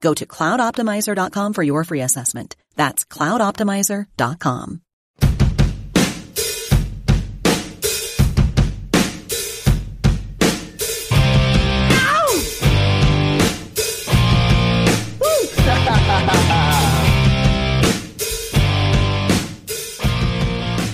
Go to cloudoptimizer.com for your free assessment. That's cloudoptimizer.com.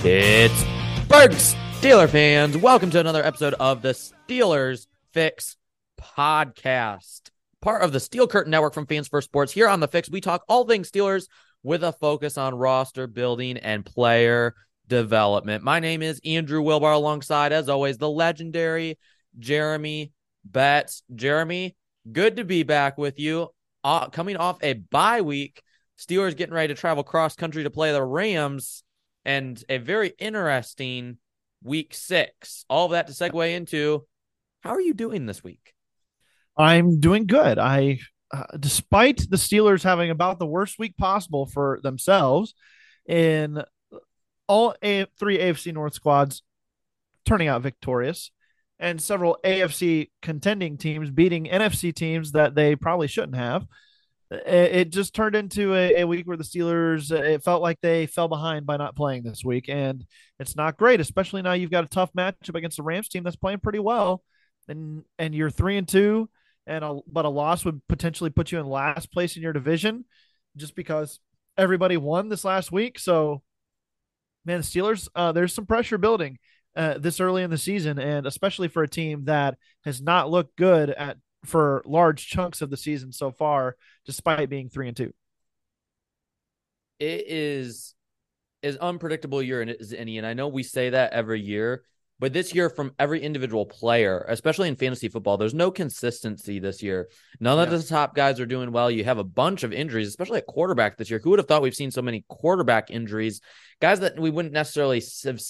It's Bergs, Steeler fans. Welcome to another episode of the Steelers Fix podcast, part of the Steel Curtain Network from Fans First Sports. Here on the Fix, we talk all things Steelers with a focus on roster building and player development. My name is Andrew Wilbar, alongside, as always, the legendary Jeremy Betz. Jeremy, good to be back with you. Uh, coming off a bye week, Steelers getting ready to travel cross country to play the Rams and a very interesting week six. All that to segue into how are you doing this week? I'm doing good. I, uh, despite the Steelers having about the worst week possible for themselves in all A- three AFC North squads turning out victorious and several AFC contending teams beating NFC teams that they probably shouldn't have it just turned into a, a, week where the Steelers it felt like they fell behind by not playing this week, and it's not great, especially now you've got a tough matchup against the Rams team that's playing pretty well, and and you're three and two, and a, but a loss would potentially put you in last place in your division, just because everybody won this last week. So, man, the Steelers, uh, there's some pressure building. Uh, this early in the season, and especially for a team that has not looked good at for large chunks of the season so far, despite being three and two. It is as unpredictable year as any, and I know we say that every year, but this year from every individual player, especially in fantasy football, there's no consistency this year. None of the top guys are doing well. You have a bunch of injuries, especially at quarterback this year. Who would have thought we've seen so many quarterback injuries? Guys that we wouldn't necessarily have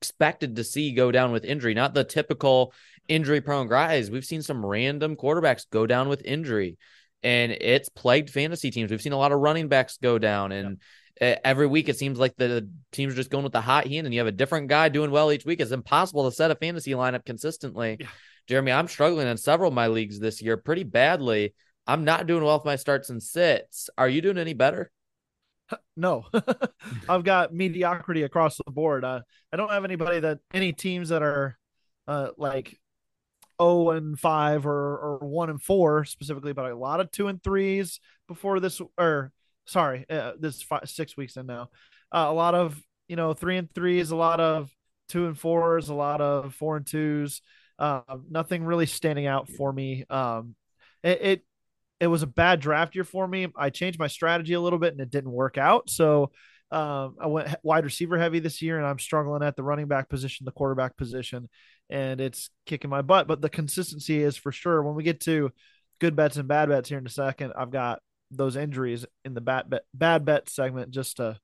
expected to see go down with injury, not the typical injury prone guys. We've seen some random quarterbacks go down with injury, and it's plagued fantasy teams. We've seen a lot of running backs go down, and yeah. Every week it seems like the teams are just going with the hot hand, and you have a different guy doing well each week. It's impossible to set a fantasy lineup consistently. Yeah. Jeremy, I'm struggling in several of my leagues this year pretty badly. I'm not doing well with my starts and sits. Are you doing any better? No, I've got mediocrity across the board. Uh, I don't have anybody that any teams that are uh, like 0 and 5 or, or 1 and 4 specifically, but a lot of 2 and 3s before this, or sorry, uh, this five, six weeks in now. Uh, a lot of, you know, 3 and 3s, a lot of 2 and 4s, a lot of 4 and 2s. Uh, nothing really standing out for me. Um, it, it, it was a bad draft year for me. I changed my strategy a little bit and it didn't work out. So um, I went wide receiver heavy this year, and I'm struggling at the running back position, the quarterback position, and it's kicking my butt. But the consistency is for sure. When we get to good bets and bad bets here in a second, I've got those injuries in the bad bet bad bet segment just to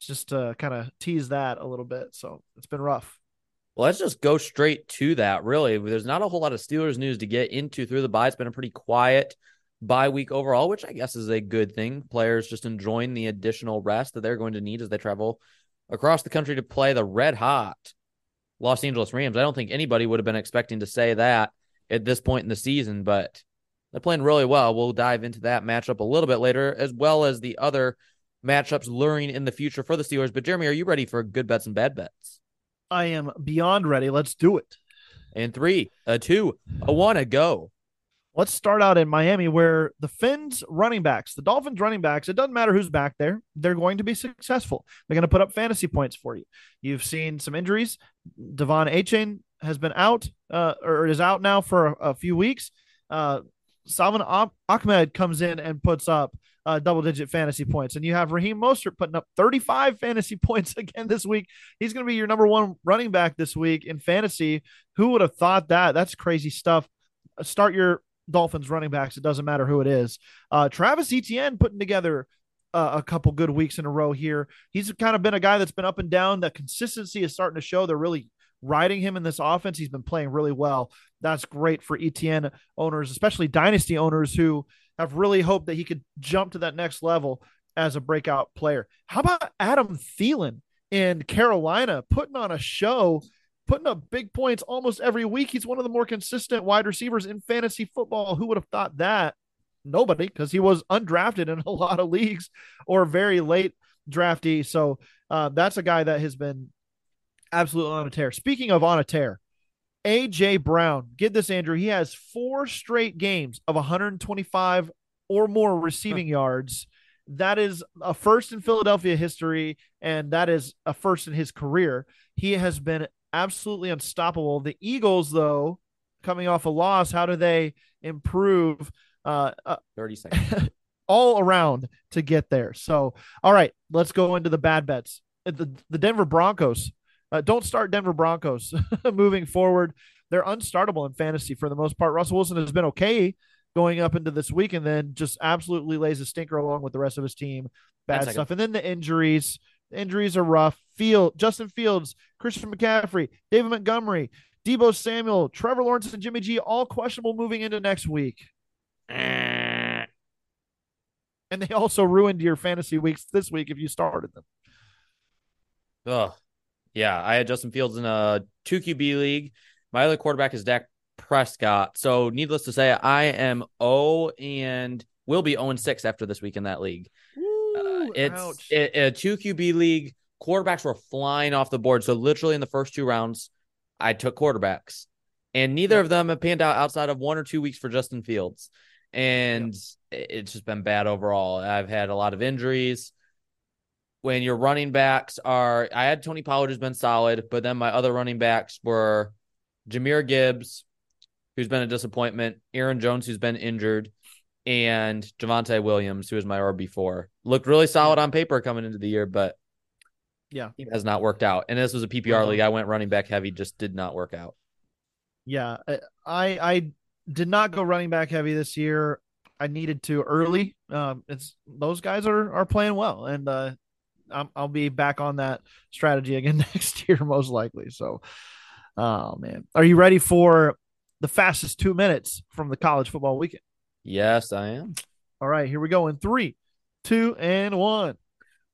just to kind of tease that a little bit. So it's been rough. Well, let's just go straight to that. Really, there's not a whole lot of Steelers news to get into through the bye. It's been a pretty quiet bye week overall, which I guess is a good thing. Players just enjoying the additional rest that they're going to need as they travel across the country to play the red hot Los Angeles Rams. I don't think anybody would have been expecting to say that at this point in the season, but they're playing really well. We'll dive into that matchup a little bit later, as well as the other matchups luring in the future for the Steelers. But Jeremy, are you ready for good bets and bad bets? I am beyond ready. Let's do it. And three, a two, a one, a go. Let's start out in Miami, where the Fins running backs, the Dolphins running backs, it doesn't matter who's back there, they're going to be successful. They're going to put up fantasy points for you. You've seen some injuries. De'Von Achane has been out uh, or is out now for a, a few weeks. Uh, Salvon Ahmed comes in and puts up uh, double digit fantasy points. And you have Raheem Mostert putting up 35 fantasy points again this week. He's going to be your number one running back this week in fantasy. Who would have thought that? That's crazy stuff. Start your Dolphins running backs. It doesn't matter who it is. Uh, Travis Etienne putting together uh, a couple good weeks in a row here. He's kind of been a guy that's been up and down. The consistency is starting to show. They're really riding him in this offense. He's been playing really well. That's great for Etienne owners, especially dynasty owners who have really hoped that he could jump to that next level as a breakout player. How about Adam Thielen in Carolina putting on a show? putting up big points almost every week. He's one of the more consistent wide receivers in fantasy football. Who would have thought that? Nobody, because he was undrafted in a lot of leagues or very late drafty. So uh, that's a guy that has been absolutely on a tear. Speaking of on a tear, AJ Brown, get this, Andrew. He has four straight games of 125 or more receiving yards. That is a first in Philadelphia history, and that is a first in his career. He has been absolutely unstoppable. The Eagles, though, coming off a loss, how do they improve? Uh, uh 30 seconds. all around to get there. So, all right, let's go into the bad bets. Uh, the, the Denver Broncos. Uh, don't start Denver Broncos moving forward. They're unstartable in fantasy for the most part. Russell Wilson has been okay going up into this week and then just absolutely lays a stinker along with the rest of his team. Bad stuff. And then the injuries. The Injuries are rough. Field, Justin Fields, Christian McCaffrey, David Montgomery, Deebo Samuel, Trevor Lawrence, and Jimmy G all questionable moving into next week. and they also ruined your fantasy weeks this week if you started them. Oh, yeah. I had Justin Fields in a two QB league. My other quarterback is Dak Prescott. So, needless to say, I am 0 and will be 0 6 after this week in that league uh, it's it, a two QB league. Quarterbacks were flying off the board. So literally in the first two rounds, I took quarterbacks, and neither yep. of them have panned out outside of one or two weeks for Justin Fields, and yep. it's just been bad overall. I've had a lot of injuries. When your running backs are, I had Tony Pollard who's been solid, but then my other running backs were Jahmyr Gibbs, who's been a disappointment, Aaron Jones, who's been injured, and Javonte Williams, who was my RB4. Looked really solid on paper coming into the year, but yeah, it has not worked out. And this was a PPR league. I went running back heavy, just did not work out. Yeah, I I did not go running back heavy this year. I needed to early. Um, it's those guys are are playing well, and uh, i will be back on that strategy again next year, most likely. So, oh man, are you ready for the fastest two minutes from the college football weekend? Yes, I am. All right, here we go in three, two, and one.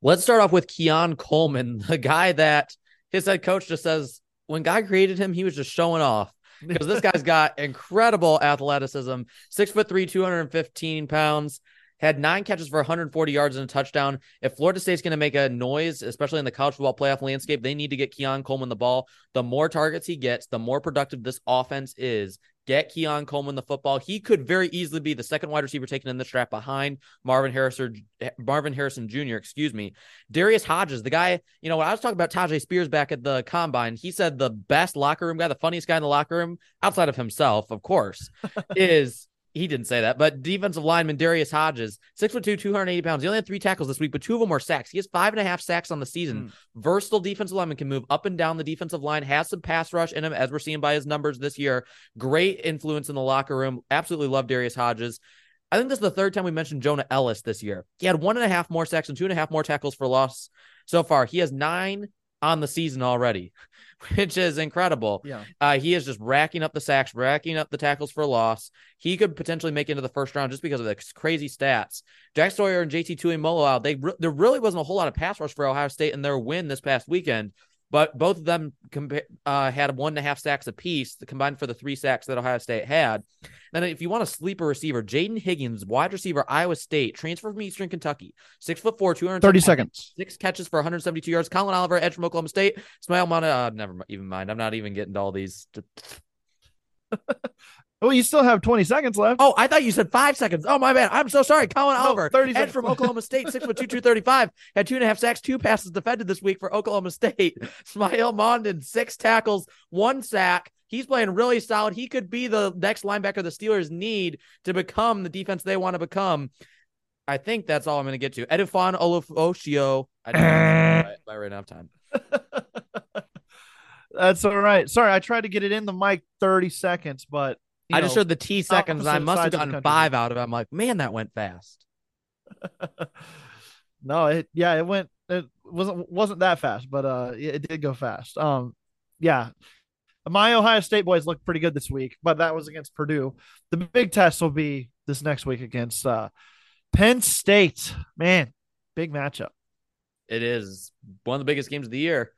Let's start off with Keon Coleman, the guy that his head coach just says when God created him, he was just showing off because this guy's got incredible athleticism. Six foot three, 215 pounds, had nine catches for 140 yards and a touchdown. If Florida State's going to make a noise, especially in the college football playoff landscape, they need to get Keon Coleman the ball. The more targets he gets, the more productive this offense is. Get Keon Coleman the football. He could very easily be the second wide receiver taken in the draft behind Marvin Harrison, Marvin Harrison Jr. Excuse me. Darius Hodges, the guy. You know, when I was talking about Tyjae Spears back at the combine, he said the best locker room guy, the funniest guy in the locker room, outside of himself, of course, is he didn't say that, but defensive lineman Darius Hodges, six foot two, 280 pounds. He only had three tackles this week, but two of them were sacks. He has five and a half sacks on the season. Mm. Versatile defensive lineman can move up and down the defensive line, has some pass rush in him, as we're seeing by his numbers this year. Great influence in the locker room. Absolutely love Darius Hodges. I think this is the third time we mentioned Jonah Elliss this year. He had one and a half more sacks and two and a half more tackles for loss so far. He has nine on the season already, which is incredible. Yeah. Uh, he is just racking up the sacks, racking up the tackles for loss. He could potentially make it into the first round just because of the crazy stats. Jack Sawyer and JT Tuimoloau, they re- there really wasn't a whole lot of pass rush for Ohio State in their win this past weekend. But both of them compa- uh, had one and a half sacks apiece, combined for the three sacks that Ohio State had. Then, if you want a sleeper receiver, Jayden Higgins, wide receiver, Iowa State, transfer from Eastern Kentucky, six foot four, 230 seconds, six catches for 172 yards. Collin Oliver, edge from Oklahoma State. Smael Mana, uh, never even mind. I'm not even getting to all these. Well, you still have 20 seconds left. Oh, I thought you said five seconds. Oh, my bad. I'm so sorry. Collin No, Oliver, 30 edge seconds. from Oklahoma State, six foot two, 235, had two and a half sacks, two passes defended this week for Oklahoma State. Smael Mondon, six tackles, one sack. He's playing really solid. He could be the next linebacker the Steelers need to become the defense they want to become. I think that's all I'm going to get to. Edefuan Ulofoshio. I didn't know by, by right now time. That's all right. Sorry, I tried to get it in the mic 30 seconds, but I just know, heard the T seconds. I must have sides of the gotten five out of it. I'm like, man, that went fast. no, it yeah, it went it wasn't wasn't that fast, but uh it, it did go fast. Um yeah. My Ohio State boys looked pretty good this week, but that was against Purdue. The big test will be this next week against uh Penn State. Man, big matchup. It is one of the biggest games of the year.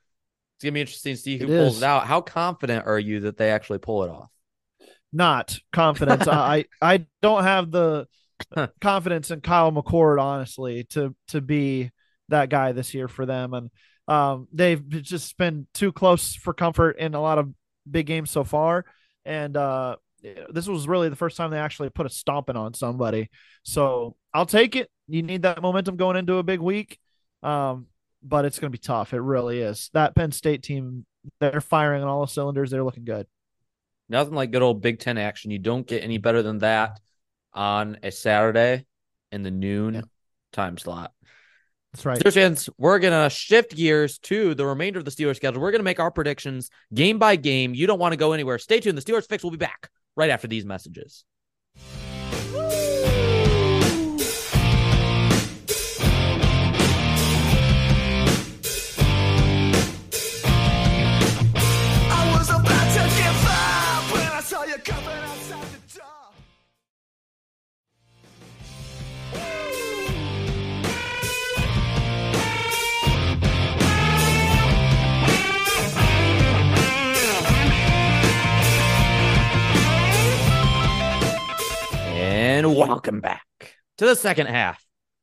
It's gonna be interesting to see who It pulls is. it out. How confident are you that they actually pull it off? Not confidence. I I don't have the confidence in Kyle McCord, honestly, to to be that guy this year for them. And um, they've just been too close for comfort in a lot of big games so far. And uh, this was really the first time they actually put a stomping on somebody. So I'll take it. You need that momentum going into a big week. Um, but it's going to be tough. It really is. That Penn State team, they're firing on all the cylinders. They're looking good. Nothing like good old Big Ten action. You don't get any better than that on a Saturday in the noon Yeah. time slot. That's right. Steelers fans, we're gonna shift gears to the remainder of the Steelers schedule. We're gonna make our predictions game by game. You don't want to go anywhere. Stay tuned. The Steelers fix will be back right after these messages. Welcome back to the second half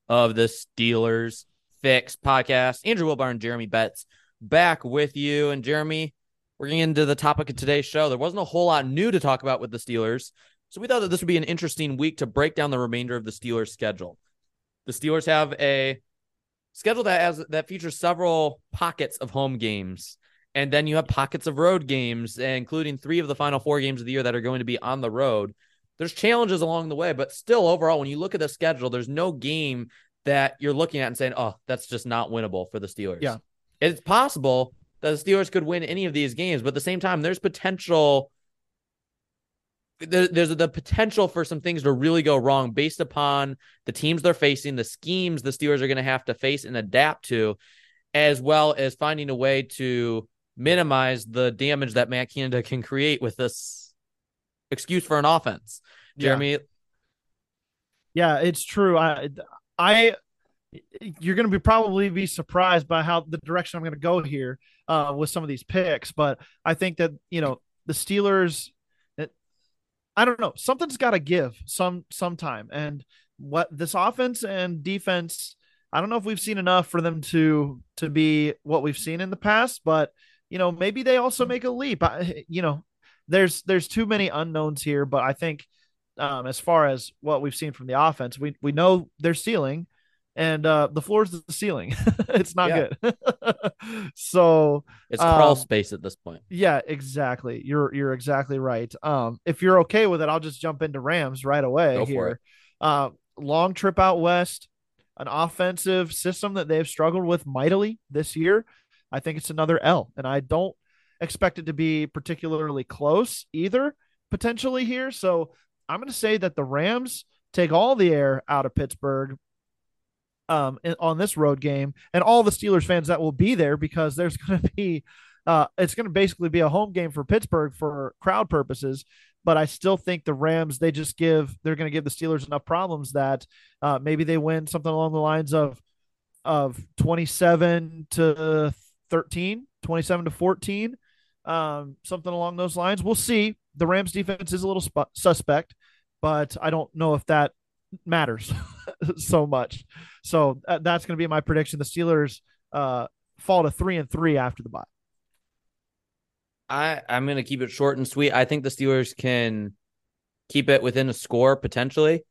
of the Steelers Fix podcast. Andrew Wilbar and Jeremy Betz back with you. And Jeremy, we're getting into the topic of today's show. There wasn't a whole lot new to talk about with the Steelers. So we thought that this would be an interesting week to break down the remainder of the Steelers schedule. The Steelers have a schedule that has that features several pockets of home games. And then you have pockets of road games, including three of the final four games of the year that are going to be on the road there's challenges along the way, but still overall, when you look at the schedule, there's no game that you're looking at and saying, "Oh, that's just not winnable for the Steelers." Yeah. it's possible that the Steelers could win any of these games, but at the same time, there's potential. There, there's the potential for some things to really go wrong based upon the teams they're facing, the schemes the Steelers are going to have to face and adapt to, as well as finding a way to minimize the damage that Matt Canada can create with this excuse for an offense. Yeah. Jeremy, Yeah, it's true. I, I, you're going to be probably be surprised by how the direction I'm going to go here uh, with some of these picks, but I think that you know the Steelers. It, I don't know. Something's got to give some sometime, and what this offense and defense. I don't know if we've seen enough for them to to be what we've seen in the past, but you know maybe they also make a leap. I, you know, there's there's too many unknowns here, but I think um, as far as what we've seen from the offense. We we know their ceiling, and uh, the floor is the ceiling. it's not Yeah. good. so it's crawl Um, space at this point. yeah, exactly. You're you're exactly right. Um, if you're okay with it, I'll just jump into Rams right away Go for here. it. Uh, long trip out west, an offensive system that they've struggled with mightily this year. I think it's another L, and I don't expect it to be particularly close either. Potentially here, so I'm going to say that the Rams take all the air out of Pittsburgh. um, on this road game, and all the Steelers fans that will be there because there's going to be, uh, it's going to basically be a home game for Pittsburgh for crowd purposes. But I still think the Rams, they just give, they're going to give the Steelers enough problems that uh, maybe they win something along the lines of, of 27 to 13, 27 to 14, um, something along those lines. We'll see. The Rams defense is a little sp- suspect, but I don't know if that matters so much. So uh, that's going to be my prediction. The Steelers uh, fall to three and three after the bye. I I'm gonna keep it short and sweet. I think the Steelers can keep it within a score potentially,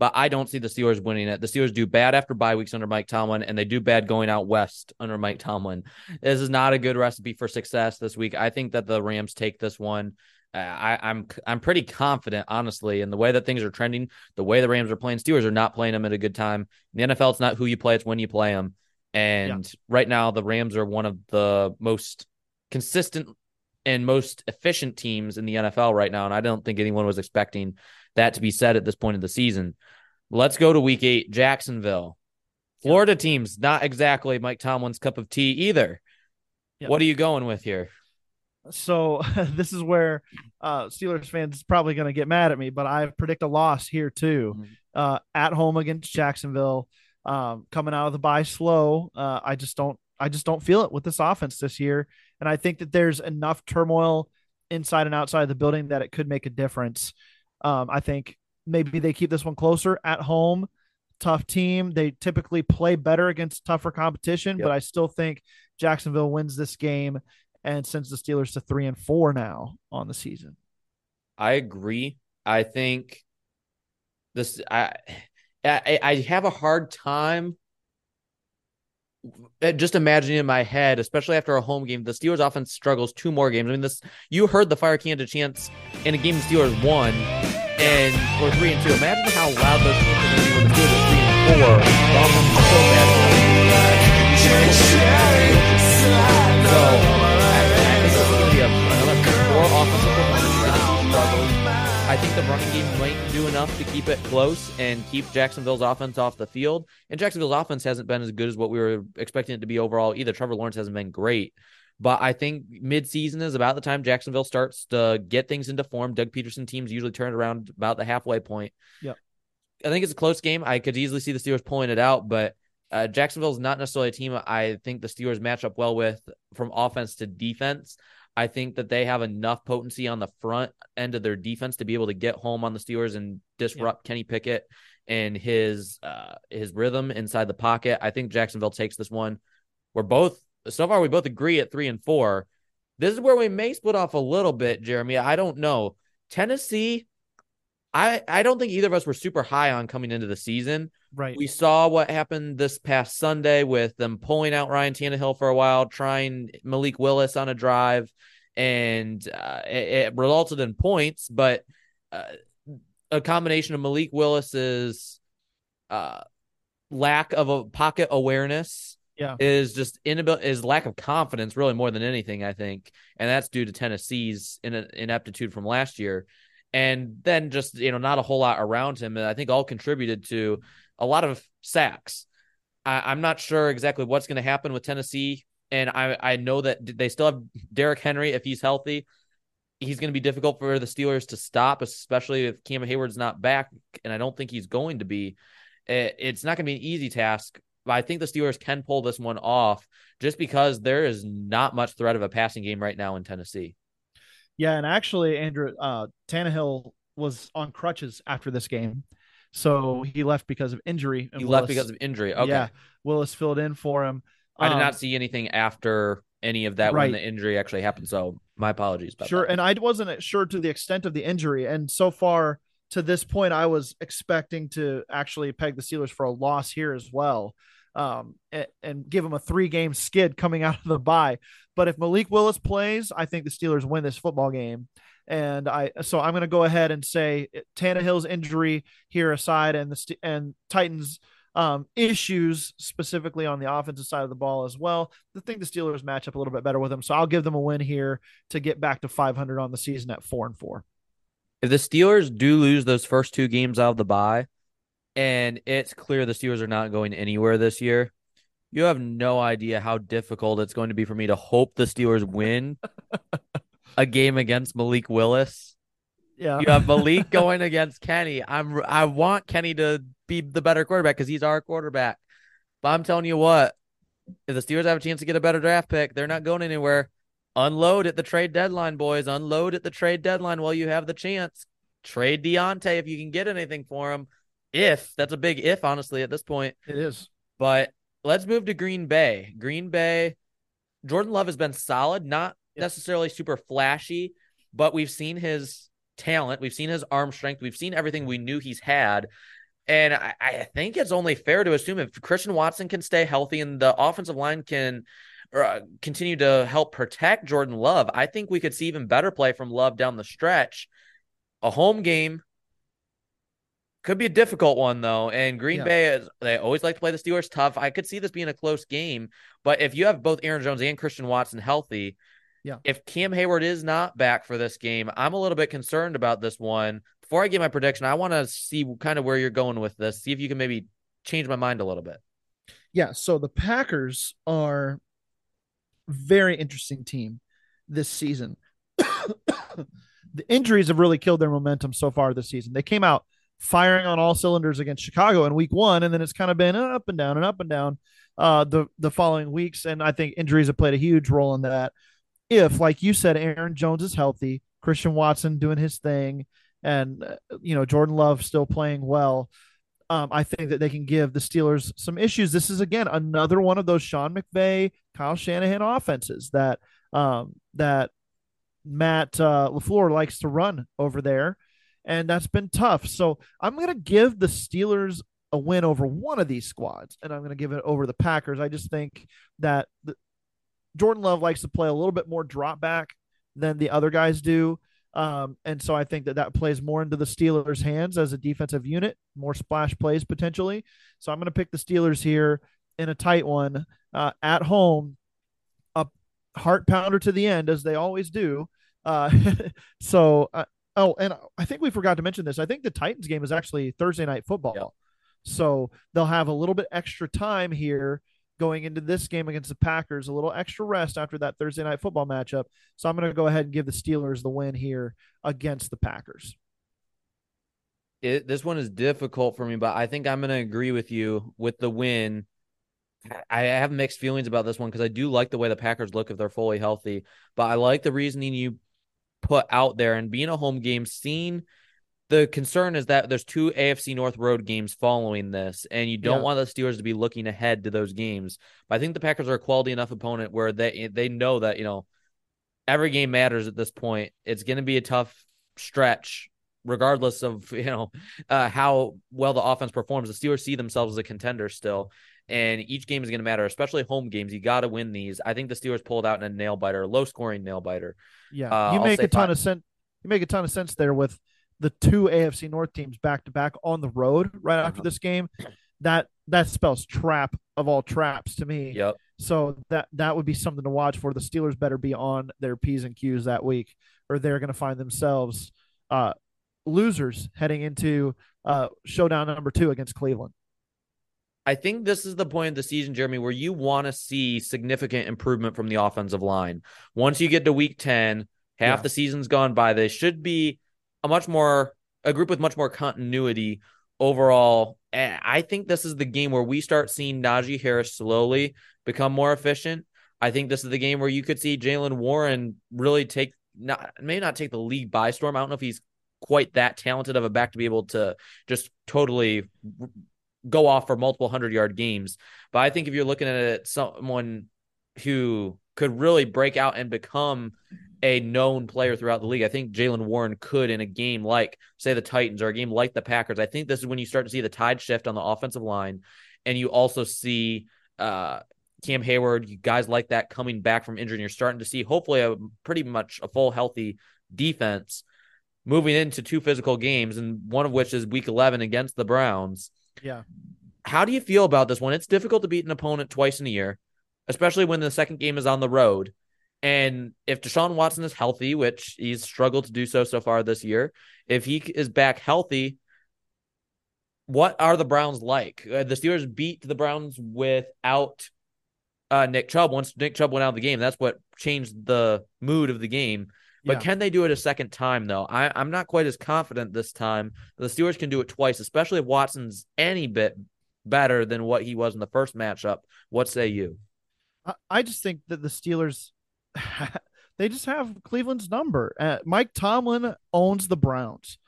but I don't see the Steelers winning it. The Steelers do bad after bye weeks under Mike Tomlin, and they do bad going out west under Mike Tomlin. This is not a good recipe for success this week. I think that the Rams take this one. Uh, I, I'm I'm pretty confident, honestly, in the way that things are trending. The way the Rams are playing, Steelers are not playing them at a good time. In the NFL, it's not who you play; it's when you play them. And yeah. right now, the Rams are one of the most consistent and most efficient teams in the NFL right now. And I don't think anyone was expecting that to be said at this point of the season. Let's go to week eight, Jacksonville. Florida teams, not exactly Mike Tomlin's cup of tea either. Yep. What are you going with here? So this is where uh, Steelers fans probably going to get mad at me, but I predict a loss here too. Mm-hmm. Uh, at home against Jacksonville, um, coming out of the bye slow. Uh, I just don't, I just don't feel it with this offense this year. And I think that there's enough turmoil inside and outside the building that it could make a difference. Um, I think maybe they keep this one closer at home. Tough team. They typically play better against tougher competition, yep. but I still think Jacksonville wins this game and sends the Steelers to three and four now on the season. I agree. I think this I I, I have a hard time uh, just imagining in my head, especially after a home game, the Steelers offense struggles two more games. I mean, this you heard the fire can chance in a game the Steelers won and we're three and two. Imagine how loud those teams are going to be when the Steelers are three and four. The so bad. So I, I think is going to be. I think the running game might do enough to keep it close and keep Jacksonville's offense off the field. And Jacksonville's offense hasn't been as good as what we were expecting it to be overall either. Trevor Lawrence hasn't been great. But I think midseason is about the time Jacksonville starts to get things into form. Doug Pederson teams usually turn around about the halfway point. Yeah. I think it's a close game. I could easily see the Steelers pulling it out, but uh, Jacksonville is not necessarily a team I think the Steelers match up well with from offense to defense. I think that they have enough potency on the front end of their defense to be able to get home on the Steelers and disrupt yeah. Kenny Pickett and his uh, his rhythm inside the pocket. I think Jacksonville takes this one. We're both so far we both agree at three and four. This is where we may split off a little bit, Jeremy. I don't know. Tennessee, I I don't think either of us were super high on coming into the season. Right. We saw what happened this past Sunday with them pulling out Ryan Tannehill for a while, trying Malik Willis on a drive, and uh, it, it, resulted in points. But uh, a combination of Malik Willis's uh, lack of a pocket awareness, yeah, is just inability, is lack of confidence, really more than anything, I think, and that's due to Tennessee's ineptitude from last year. And then just you know not a whole lot around him. And i think all contributed to a lot of sacks. I, am not sure exactly what's going to happen with tennessee. And i i know that they still have Derrick henry if he's healthy. He's going to be difficult for the steelers to stop especially if cam heyward's not back and i don't think he's going to be. It's not going to be an easy task i think the steelers can pull this one off just because there is not much threat of a passing game right now in tennessee yeah, and actually, Andrew uh, Tannehill was on crutches after this game, so he left because of injury. he Willis, left because of injury. Okay. Yeah, Willis filled in for him. I did not um, see anything after any of that right. when the injury actually happened. So my apologies. sure, that. and I wasn't sure to the extent of the injury, and so far to this point, I was expecting to actually peg the Steelers for a loss here as well um, and, and, give them a three game skid coming out of the bye. But if Malik Willis plays, I think the Steelers win this football game. And I so I'm going to go ahead and say Tannehill's injury here aside, and the and Titans um, issues specifically on the offensive side of the ball as well. I think the Steelers match up a little bit better with them, so I'll give them a win here to get back to 500 on the season at four and four. If the Steelers do lose those first two games out of the bye, and it's clear the Steelers are not going anywhere this year. You have no idea how difficult it's going to be for me to hope the Steelers win a game against Malik Willis. Yeah. You have Malik going against Kenny. I'm I want Kenny to be the better quarterback because he's our quarterback. But I'm telling you what, if the Steelers have a chance to get a better draft pick, they're not going anywhere. Unload at the trade deadline, boys. Unload at the trade deadline while you have the chance. Trade Diontae if you can get anything for him. If that's a big if, honestly, at this point. It is. But let's move to Green Bay. Green Bay, Jordan Love has been solid, not Yep. necessarily super flashy, but we've seen his talent, we've seen his arm strength, we've seen everything we knew he's had. And I, I think it's only fair to assume if Christian Watson can stay healthy and the offensive line can uh, continue to help protect Jordan Love, I think we could see even better play from Love down the stretch. A home game could be a difficult one though, and Green Yeah. Bay is they always like to play the Steelers tough. I could see this being a close game, but if you have both Aaron Jones and Christian Watson healthy, Yeah. If Cam Heyward is not back for this game, I'm a little bit concerned about this one. Before I get my prediction, I want to see kind of where you're going with this. See if you can maybe change my mind a little bit. Yeah, so the Packers are very interesting team this season. the injuries have really killed their momentum so far this season. They came out firing on all cylinders against Chicago in week 1 and then it's kind of been up and down and up and down uh the the following weeks and I think injuries have played a huge role in that. If like you said Aaron Jones is healthy, Christian Watson doing his thing and uh, you know Jordan Love still playing well, um, I think that they can give the Steelers some issues. This is again another one of those Sean McVay, Kyle Shanahan offenses that um, that Matt uh, Lafleur likes to run over there, and that's been tough. So I'm going to give the Steelers a win over one of these squads, and I'm going to give it over the Packers. I just think that the, Jordan Love likes to play a little bit more drop back than the other guys do. Um, and so I think that that plays more into the Steelers' hands as a defensive unit, more splash plays potentially. So I'm going to pick the Steelers here in a tight one uh, at home, a heart pounder to the end, as they always do. Uh, so, uh, oh, and I think we forgot to mention this. I think the Titans game is actually Thursday night football. Yeah. So they'll have a little bit extra time here going into this game against the Packers, a little extra rest after that Thursday night football matchup. So I'm going to go ahead and give the Steelers the win here against the Packers. It, this one is difficult for me, but I think I'm going to agree with you with the win. I have mixed feelings about this one because I do like the way the Packers look if they're fully healthy, but I like the reasoning you put out there and being a home game. Seeing the concern is that there's two AFC North road games following this, and you don't Yeah. want the Steelers to be looking ahead to those games. But I think the Packers are a quality enough opponent where they they know that you know every game matters at this point. It's going to be a tough stretch, regardless of you know uh, how well the offense performs. The Steelers see themselves as a contender still, and each game is going to matter, especially home games. You got to win these. I think the Steelers pulled out in a nail biter, low scoring nail biter. Yeah, Uh, you make a ton five. of sense. You make a ton of sense there with the two AFC North teams back to back on the road right after Uh-huh. this game. That that spells trap of all traps to me. Yep. So that that would be something to watch for. The Steelers better be on their p's and q's that week, or they're going to find themselves uh, losers heading into uh, showdown number two against Cleveland. I think this is the point of the season, Jeremy, where you want to see significant improvement from the offensive line. Once you get to week 10, half Yeah. the season's gone by. They should be a much more, a group with much more continuity overall. I think this is the game where we start seeing Najee Harris slowly become more efficient. I think this is the game where you could see Jaylen Warren really take, not maybe not take the league by storm. I don't know if he's quite that talented of a back to be able to just totally go off for multiple hundred yard games. But I think if you're looking at it, someone who could really break out and become a known player throughout the league, I think Jaylen Warren could in a game like, say, the Titans or a game like the Packers. I think this is when you start to see the tide shift on the offensive line, and you also see uh, Cam Heyward, you guys like that coming back from injury. And you're starting to see hopefully a pretty much a full healthy defense moving into two physical games, and one of which is Week 11 against the Browns. Yeah. How do you feel about this one? It's difficult to beat an opponent twice in a year, especially when the second game is on the road. And if Deshaun Watson is healthy, which he's struggled to do so so far this year, if he is back healthy, what are the Browns like? Uh, the Steelers beat the Browns without uh, Nick Chubb. Once Nick Chubb went out of the game, that's what changed the mood of the game. But Yeah. can they do it a second time though? I, I'm not quite as confident this time. The Steelers can do it twice, especially if Watson's any bit better than what he was in the first matchup. What say you? I, just think that the Steelers, they just have Cleveland's number. Uh, Mike Tomlin owns the Browns,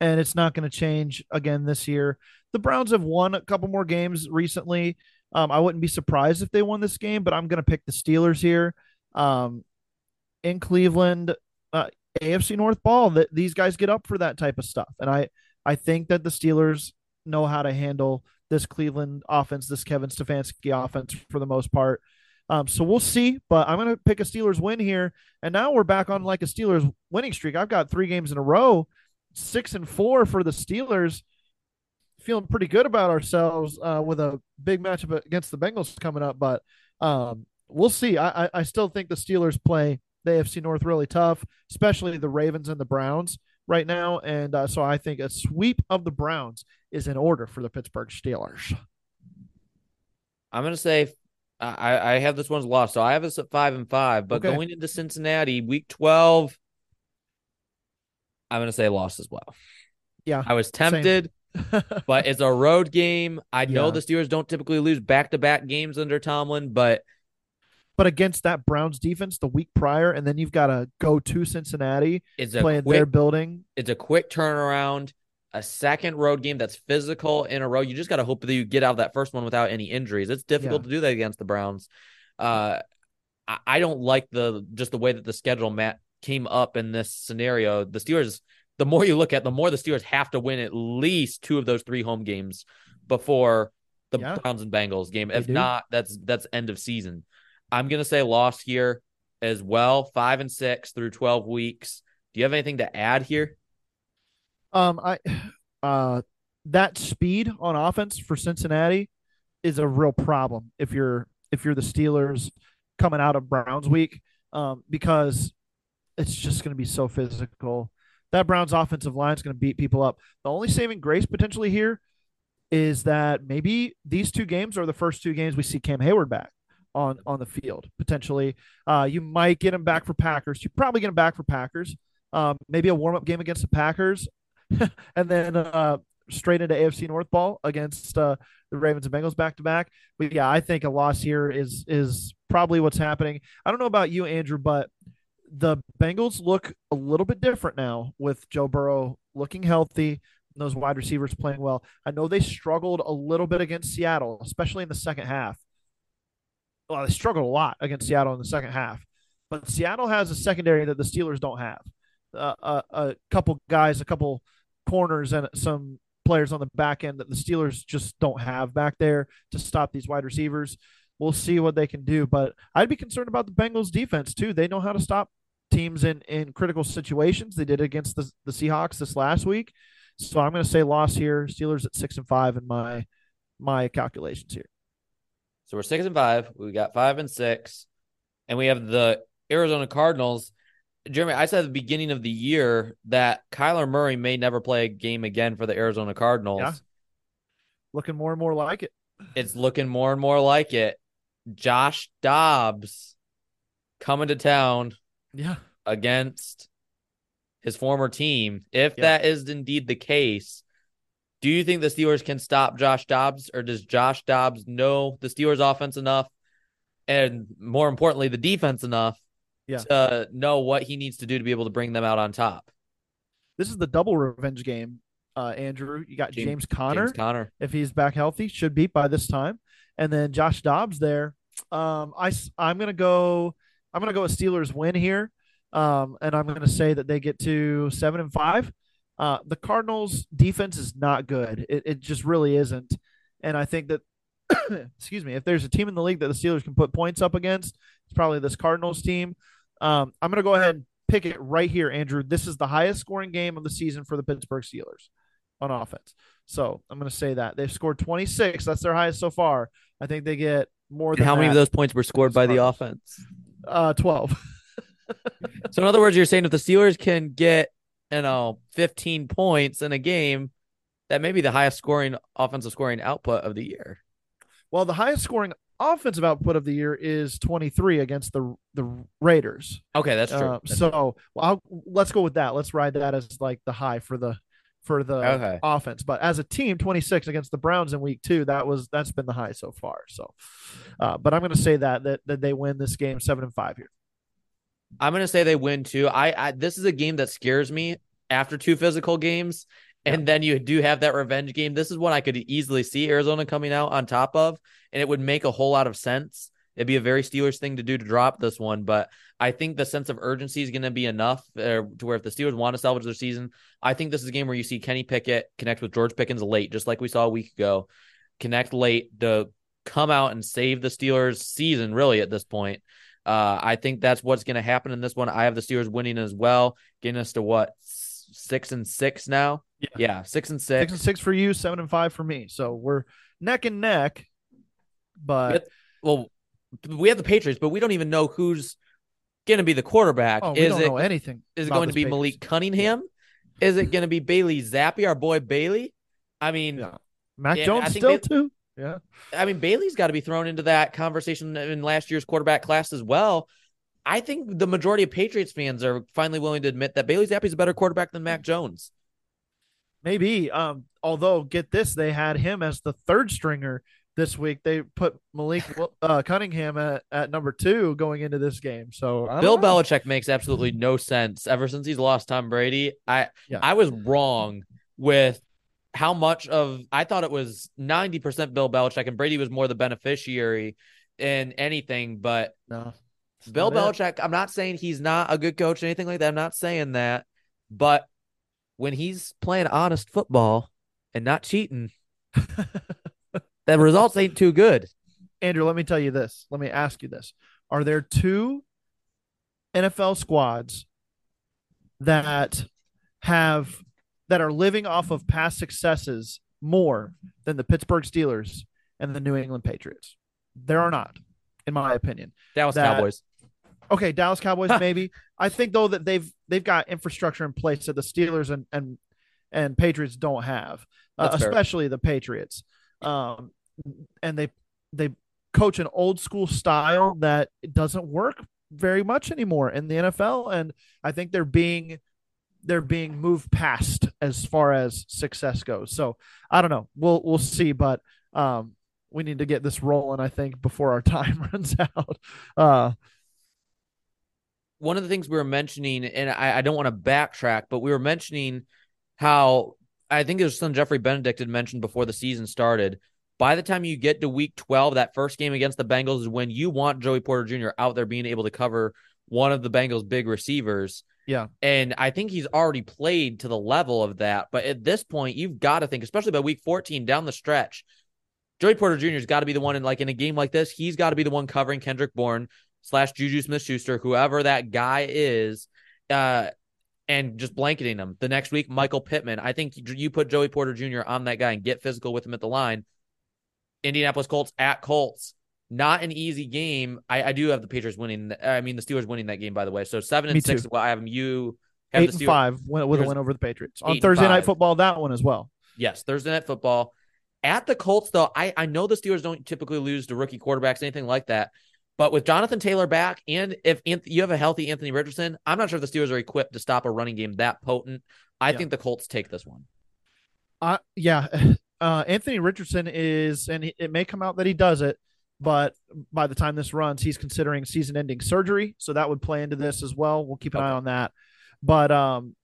and it's not going to change again this year. The Browns have won a couple more games recently. Um, I wouldn't be surprised if they won this game, but I'm going to pick the Steelers here. Um, in Cleveland, uh, AFC North ball that these guys get up for that type of stuff, and I I think that the Steelers know how to handle this Cleveland offense, this Kevin Stefanski offense for the most part. Um, so we'll see, but I'm going to pick a Steelers win here. And now we're back on like a Steelers winning streak. I've got three games in a row, six and four for the Steelers. Feeling pretty good about ourselves uh, with a big matchup against the Bengals coming up, but um, we'll see. I, I, I still think the Steelers play the AFC North really tough, especially the Ravens and the Browns right now. And uh, so I think a sweep of the Browns is in order for the Pittsburgh Steelers. I'm gonna say I, I have this one's lost, so I have us at five and five. But Okay. going into Cincinnati, week twelve, I'm gonna say lost as well. Yeah. I was tempted, but it's a road game. I know Yeah. the Steelers don't typically lose back to back games under Tomlin, but but against that Browns defense the week prior, and then you've got to go to Cincinnati, it's a play in quick, their building. it's a quick turnaround. A second road game that's physical in a row. You just got to hope that you get out of that first one without any injuries. It's difficult Yeah. to do that against the Browns. Uh, I, I don't like the just the way that the schedule came up in this scenario. The Steelers, the more you look at, the more the Steelers have to win at least two of those three home games before the Yeah. Browns and Bengals game. They If do. not, that's that's end of season. I'm gonna say loss here as well. Five and six through twelve weeks. Do you have anything to add here? Um, I, uh, that speed on offense for Cincinnati is a real problem if you're if you're the Steelers coming out of Browns week, um, because it's just going to be so physical. That Browns offensive line is going to beat people up. The only saving grace potentially here is that maybe these two games are the first two games we see Cam Heyward back on on the field potentially. Uh, you might get him back for Packers. You probably get him back for Packers. Um, maybe a warm up game against the Packers, and then uh, straight into AFC North ball against uh, the Ravens and Bengals back to back. But yeah, I think a loss here is is probably what's happening. I don't know about you, Andrew, but the Bengals look a little bit different now with Joe Burrow looking healthy. Those wide receivers playing well. I know they struggled a little bit against Seattle, especially in the second half. Well, they struggled a lot against Seattle in the second half, but Seattle has a secondary that the Steelers don't have. Uh, a, a couple guys, a couple corners, and some players on the back end that the Steelers just don't have back there to stop these wide receivers. We'll see what they can do, but I'd be concerned about the Bengals defense too. They know how to stop teams in in critical situations. They did against the the Seahawks this last week. So I'm going to say loss here. Steelers at six and five in my my calculations here. So we're six and five. We got five and six, and we have the Arizona Cardinals. Jeremy, I said at the beginning of the year that Kyler Murray may never play a game again for the Arizona Cardinals. Yeah. Looking more and more like it. It's looking more and more like it. Josh Dobbs coming to town Yeah. against his former team. If Yeah. that is indeed the case, do you think the Steelers can stop Josh Dobbs, or does Josh Dobbs know the Steelers offense enough, and more importantly, the defense enough Yeah. to know what he needs to do to be able to bring them out on top? This is the double revenge game. Uh, Andrew, you got James- James, Conner. James Conner. if he's back healthy, should beat by this time. And then Josh Dobbs there. Um, I I'm gonna go. I'm gonna go a Steelers win here. Um, and I'm gonna say that they get to seven and five. Uh, the Cardinals defense is not good. It it just really isn't. And I think that excuse me, if there's a team in the league that the Steelers can put points up against, it's probably this Cardinals team. Um, I'm gonna go ahead and pick it right here, Andrew. This is the highest scoring game of the season for the Pittsburgh Steelers on offense. So I'm going to say that they've scored 26. That's their highest so far. I think they get more And than how many of those points were scored by the offense? Uh, 12. So in other words, you're saying if the Steelers can get, you know, 15 points in a game, that may be the highest scoring offensive scoring output of the year. Well, the highest scoring offensive output of the year is 23 against the the Raiders. Okay, that's true. Uh, That's so well, let's go with that. Let's ride that as like the high for the for the Okay. offense. But as a team, 26 against the Browns in week two, that was that's been the high so far. So, uh, but I'm going to say that that that they win this game seven and five here. I'm gonna say they win too. I, I this is a game that scares me after two physical games, and then you do have that revenge game. This is one I could easily see Arizona coming out on top of, and it would make a whole lot of sense. It'd be a very Steelers thing to do to drop this one, but I think the sense of urgency is going to be enough uh, to where if the Steelers want to salvage their season, I think this is a game where you see Kenny Pickett connect with George Pickens late, just like we saw a week ago, connect late to come out and save the Steelers' season. Really, at this point, uh, I think that's what's going to happen in this one. I have the Steelers winning as well, getting us to what six and six now. Yeah. yeah, six and Six six. and six for you, seven and five for me. So we're neck and neck. But. Well, we have the Patriots, but we don't even know who's going to be the quarterback. oh, we is don't it know anything. is it going to be Patriots. Malik Cunningham? Is it going to be Bailey Zappe, our boy Bailey? I mean, Yeah. Mac Yeah, Jones still too. Yeah. I mean, Bailey's got to be thrown into that conversation in last year's quarterback class as well. I think the majority of Patriots fans are finally willing to admit that Bailey Zappe's a better quarterback than Mac Jones. Maybe. Um, although get this, they had him as the third stringer this week. They put Malik uh, Cunningham at, at number two going into this game. So Bill know. Belichick makes absolutely no sense ever since he's lost Tom Brady. I Yeah. I was wrong with how much of I thought it was 90% Bill Belichick and Brady was more the beneficiary in anything, but No. It's Bill not it. Belichick, I'm not saying he's not a good coach or anything like that. I'm not saying that. But when he's playing honest football and not cheating, the results ain't too good. Andrew, let me tell you this. Let me ask you this. Are there two NFL squads that have that are living off of past successes more than the Pittsburgh Steelers and the New England Patriots? There are not, in my opinion. Dallas That- Cowboys. Okay, Dallas Cowboys maybe. I think though that they've they've got infrastructure in place that the Steelers and and and Patriots don't have, uh, especially the Patriots. Um, and they they coach an old school style that doesn't work very much anymore in the NFL, and I think they're being they're being moved past as far as success goes. So I don't know. We'll we'll see, but um, we need to get this rolling. I think before our time runs out. Uh, one of the things we were mentioning, and I, I don't want to backtrack, but we were mentioning how I think it was something Jeffrey Benedict had mentioned before the season started. By the time you get to week 12, that first game against the Bengals is when you want Joey Porter Jr. out there being able to cover one of the Bengals' big receivers. Yeah. And I think he's already played to the level of that. But at this point, you've got to think, especially by week 14 down the stretch, Joey Porter Jr. has got to be the one in like in a game like this, he's got to be the one covering Kendrick Bourne slash Juju Smith Schuster, whoever that guy is, uh, and just blanketing him. The next week, Michael Pittman. I think you put Joey Porter Jr. on that guy and get physical with him at the line. Indianapolis Colts at Colts. Not an easy game. I, I do have the Patriots winning. I mean, the Steelers winning that game, by the way. So seven and Me six. too. Well, I have them. You have eight the and five with a win over the Patriots on Thursday night football. That one as well. Yes, Thursday night football. At the Colts, though, I, I know the Steelers don't typically lose to rookie quarterbacks, anything like that. But with Jonathan Taylor back, and if you have a healthy Anthony Richardson, I'm not sure if the Steelers are equipped to stop a running game that potent. I Yeah. think the Colts take this one. Uh, yeah, uh, Anthony Richardson is, and it may come out that he does it, but by the time this runs, he's considering season-ending surgery, so that would play into this as well. We'll keep an eye on that. But um,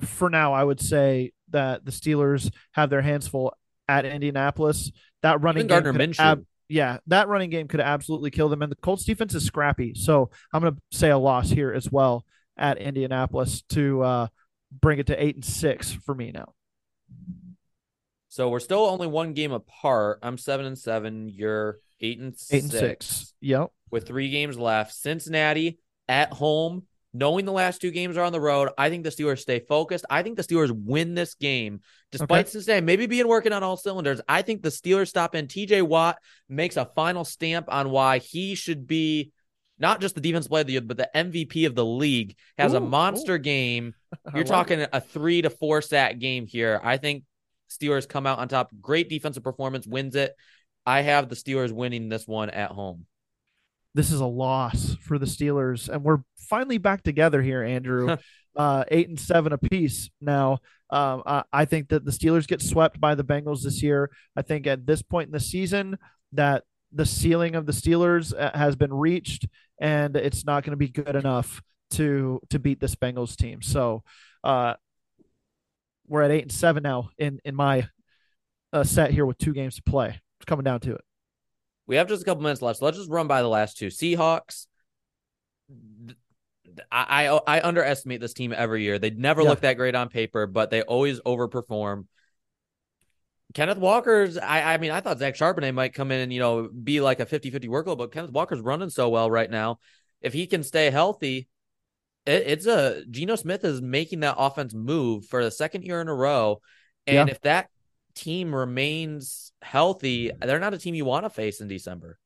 for now, I would say that the Steelers have their hands full at Indianapolis. That running Even game Gardner Minshew. ab- yeah, that running game could absolutely kill them, and the Colts defense is scrappy. So I'm going to say a loss here as well at Indianapolis to uh, bring it to eight and six for me now. So we're still only one game apart. I'm seven and seven. You're eight and Eight and six. six. Yep. with three games left. Cincinnati at home, knowing the last two games are on the road. I think the Steelers stay focused. I think the Steelers win this game, despite Okay. Cincinnati maybe being working on all cylinders. I think the Steelers stop in. TJ Watt makes a final stamp on why he should be not just the defense player of the year, but the MVP of the league. Has a Ooh, monster game. You're talking a three to four sack game here. I think Steelers come out on top. Great defensive performance wins it. I have the Steelers winning this one at home. This is a loss for the Steelers, and we're finally back together here, Andrew. uh, eight and seven apiece now. Um, I, I think that the Steelers get swept by the Bengals this year. I think at this point in the season that the ceiling of the Steelers uh, has been reached, and it's not going to be good enough to to beat this Bengals team. So, uh, we're at eight and seven now in in my uh, set here with two games to play. It's coming down to it. We have just a couple minutes left. So let's just run by the last two. Seahawks. I, I, I underestimate this team every year. They never Yeah. look that great on paper, but they always overperform. Kenneth Walker's I I mean I thought Zach Charbonnet might come in and you know be like a 50-50 workload, but Kenneth Walker's running so well right now. If he can stay healthy, it, it's a Geno Smith is making that offense move for the second year in a row. And Yeah. if that team remains healthy, they're not a team you want to face in December.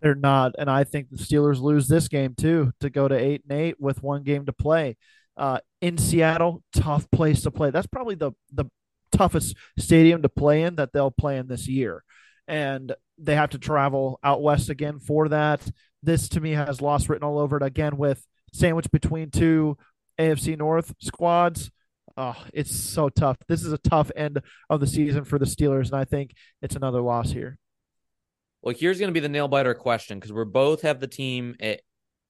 They're not, and I think the Steelers lose this game too to go to eight and eight with one game to play. Uh, in Seattle, tough place to play. That's probably the the toughest stadium to play in that they'll play in this year, and they have to travel out west again for that. This to me has loss written all over it again with sandwich between two AFC North squads. Oh, it's so tough. This is a tough end of the season for the Steelers, and I think it's another loss here. Well, here's going to be the nail biter question because we're both have the team at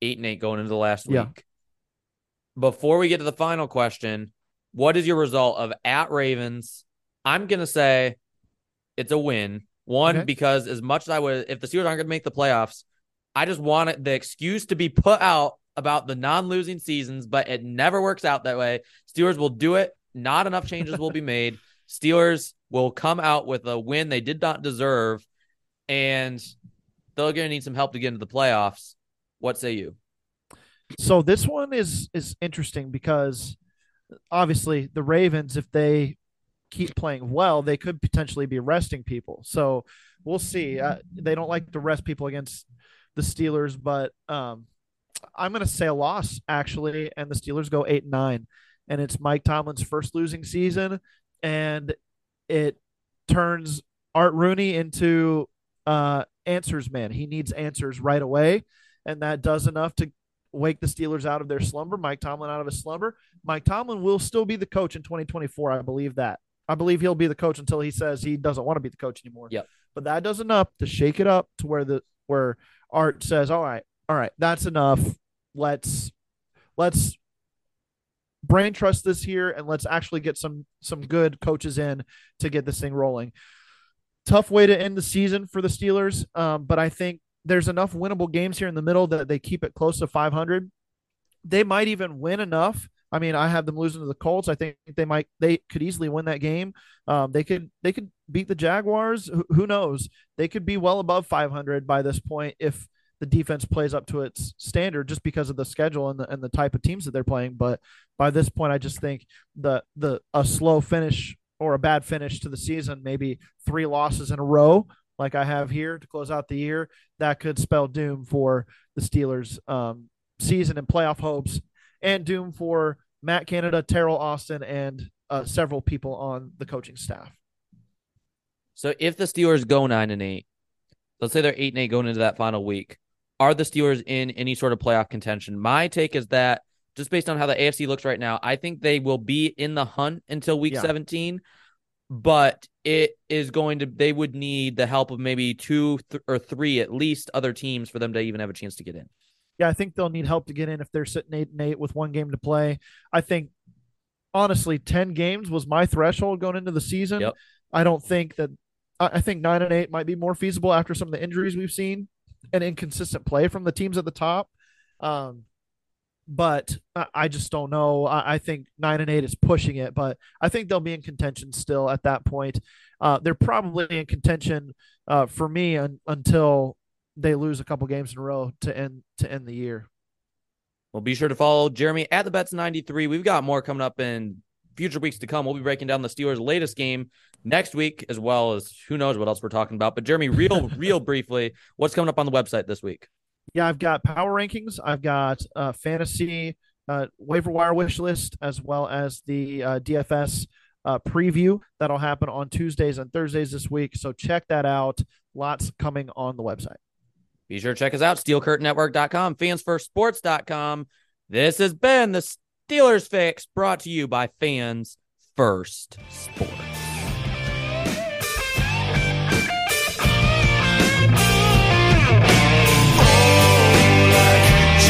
eight and eight going into the last Yeah. week. Before we get to the final question, what is your result of at Ravens? I'm going to say it's a win. One, Okay. because as much as I would, if the Steelers aren't going to make the playoffs, I just want the excuse to be put out about the non losing seasons, but it never works out that way. Steelers will do it. Not enough changes will be made. Steelers will come out with a win they did not deserve, and they're going to need some help to get into the playoffs. What say you? So this one is is interesting because obviously the Ravens, if they keep playing well, they could potentially be resting people. So we'll see. Uh, they don't like to rest people against the Steelers, but um, I'm going to say a loss actually, and the Steelers go eight and nine, and it's Mike Tomlin's first losing season, and it turns Art Rooney into uh, answers man. He needs answers right away, and that does enough to wake the Steelers out of their slumber, Mike Tomlin out of his slumber. Mike Tomlin will still be the coach in 2024. I believe that. I believe he'll be the coach until he says he doesn't want to be the coach anymore. Yep. But that does enough to shake it up to where the where Art says, "All right, all right, that's enough. Let's let's brain trust this here and let's actually get some some good coaches in to get this thing rolling." Tough way to end the season for the Steelers, um, but I think there's enough winnable games here in the middle that they keep it close to 500. They might even win enough. I mean, I have them losing to the Colts. I think they might they could easily win that game. Um, they could they could beat the Jaguars. Who, who knows? They could be well above 500 by this point if the defense plays up to its standard, just because of the schedule and the and the type of teams that they're playing. But by this point, I just think the the a slow finish or a bad finish to the season, maybe three losses in a row, like I have here to close out the year, that could spell doom for the Steelers' um, season and playoff hopes, and doom for Matt Canada, Teryl Austin, and uh, several people on the coaching staff. So if the Steelers go nine and eight, let's say they're eight and eight going into that final week, are the Steelers in any sort of playoff contention? My take is that just based on how the AFC looks right now, I think they will be in the hunt until week Yeah. 17, but it is going to, they would need the help of maybe two th- or three at least other teams for them to even have a chance to get in. Yeah, I think they'll need help to get in if they're sitting eight and eight with one game to play. I think honestly, ten games was my threshold going into the season. Yep. I don't think that. I think nine and eight might be more feasible after some of the injuries we've seen and inconsistent play from the teams at the top. Um, but I- just don't know. I, think nine and eight is pushing it, but I think they'll be in contention still at that point. Uh, they're probably in contention uh, for me un, until they lose a couple games in a row to end to end the year. Well, be sure to follow Jeremy at the Betz 93. We've got more coming up in future weeks to come. We'll be breaking down the Steelers' latest game next week, as well as who knows what else we're talking about. But Jeremy, real, real briefly, what's coming up on the website this week? Yeah, I've got power rankings. I've got uh, fantasy uh, waiver wire wish list, as well as the uh, DFS uh, preview that'll happen on Tuesdays and Thursdays this week. So check that out. Lots coming on the website. Be sure to check us out, steelcurtainnetwork.com, fansfirstsports.com. This has been the Steelers Fix brought to you by fans first sports. Oh, like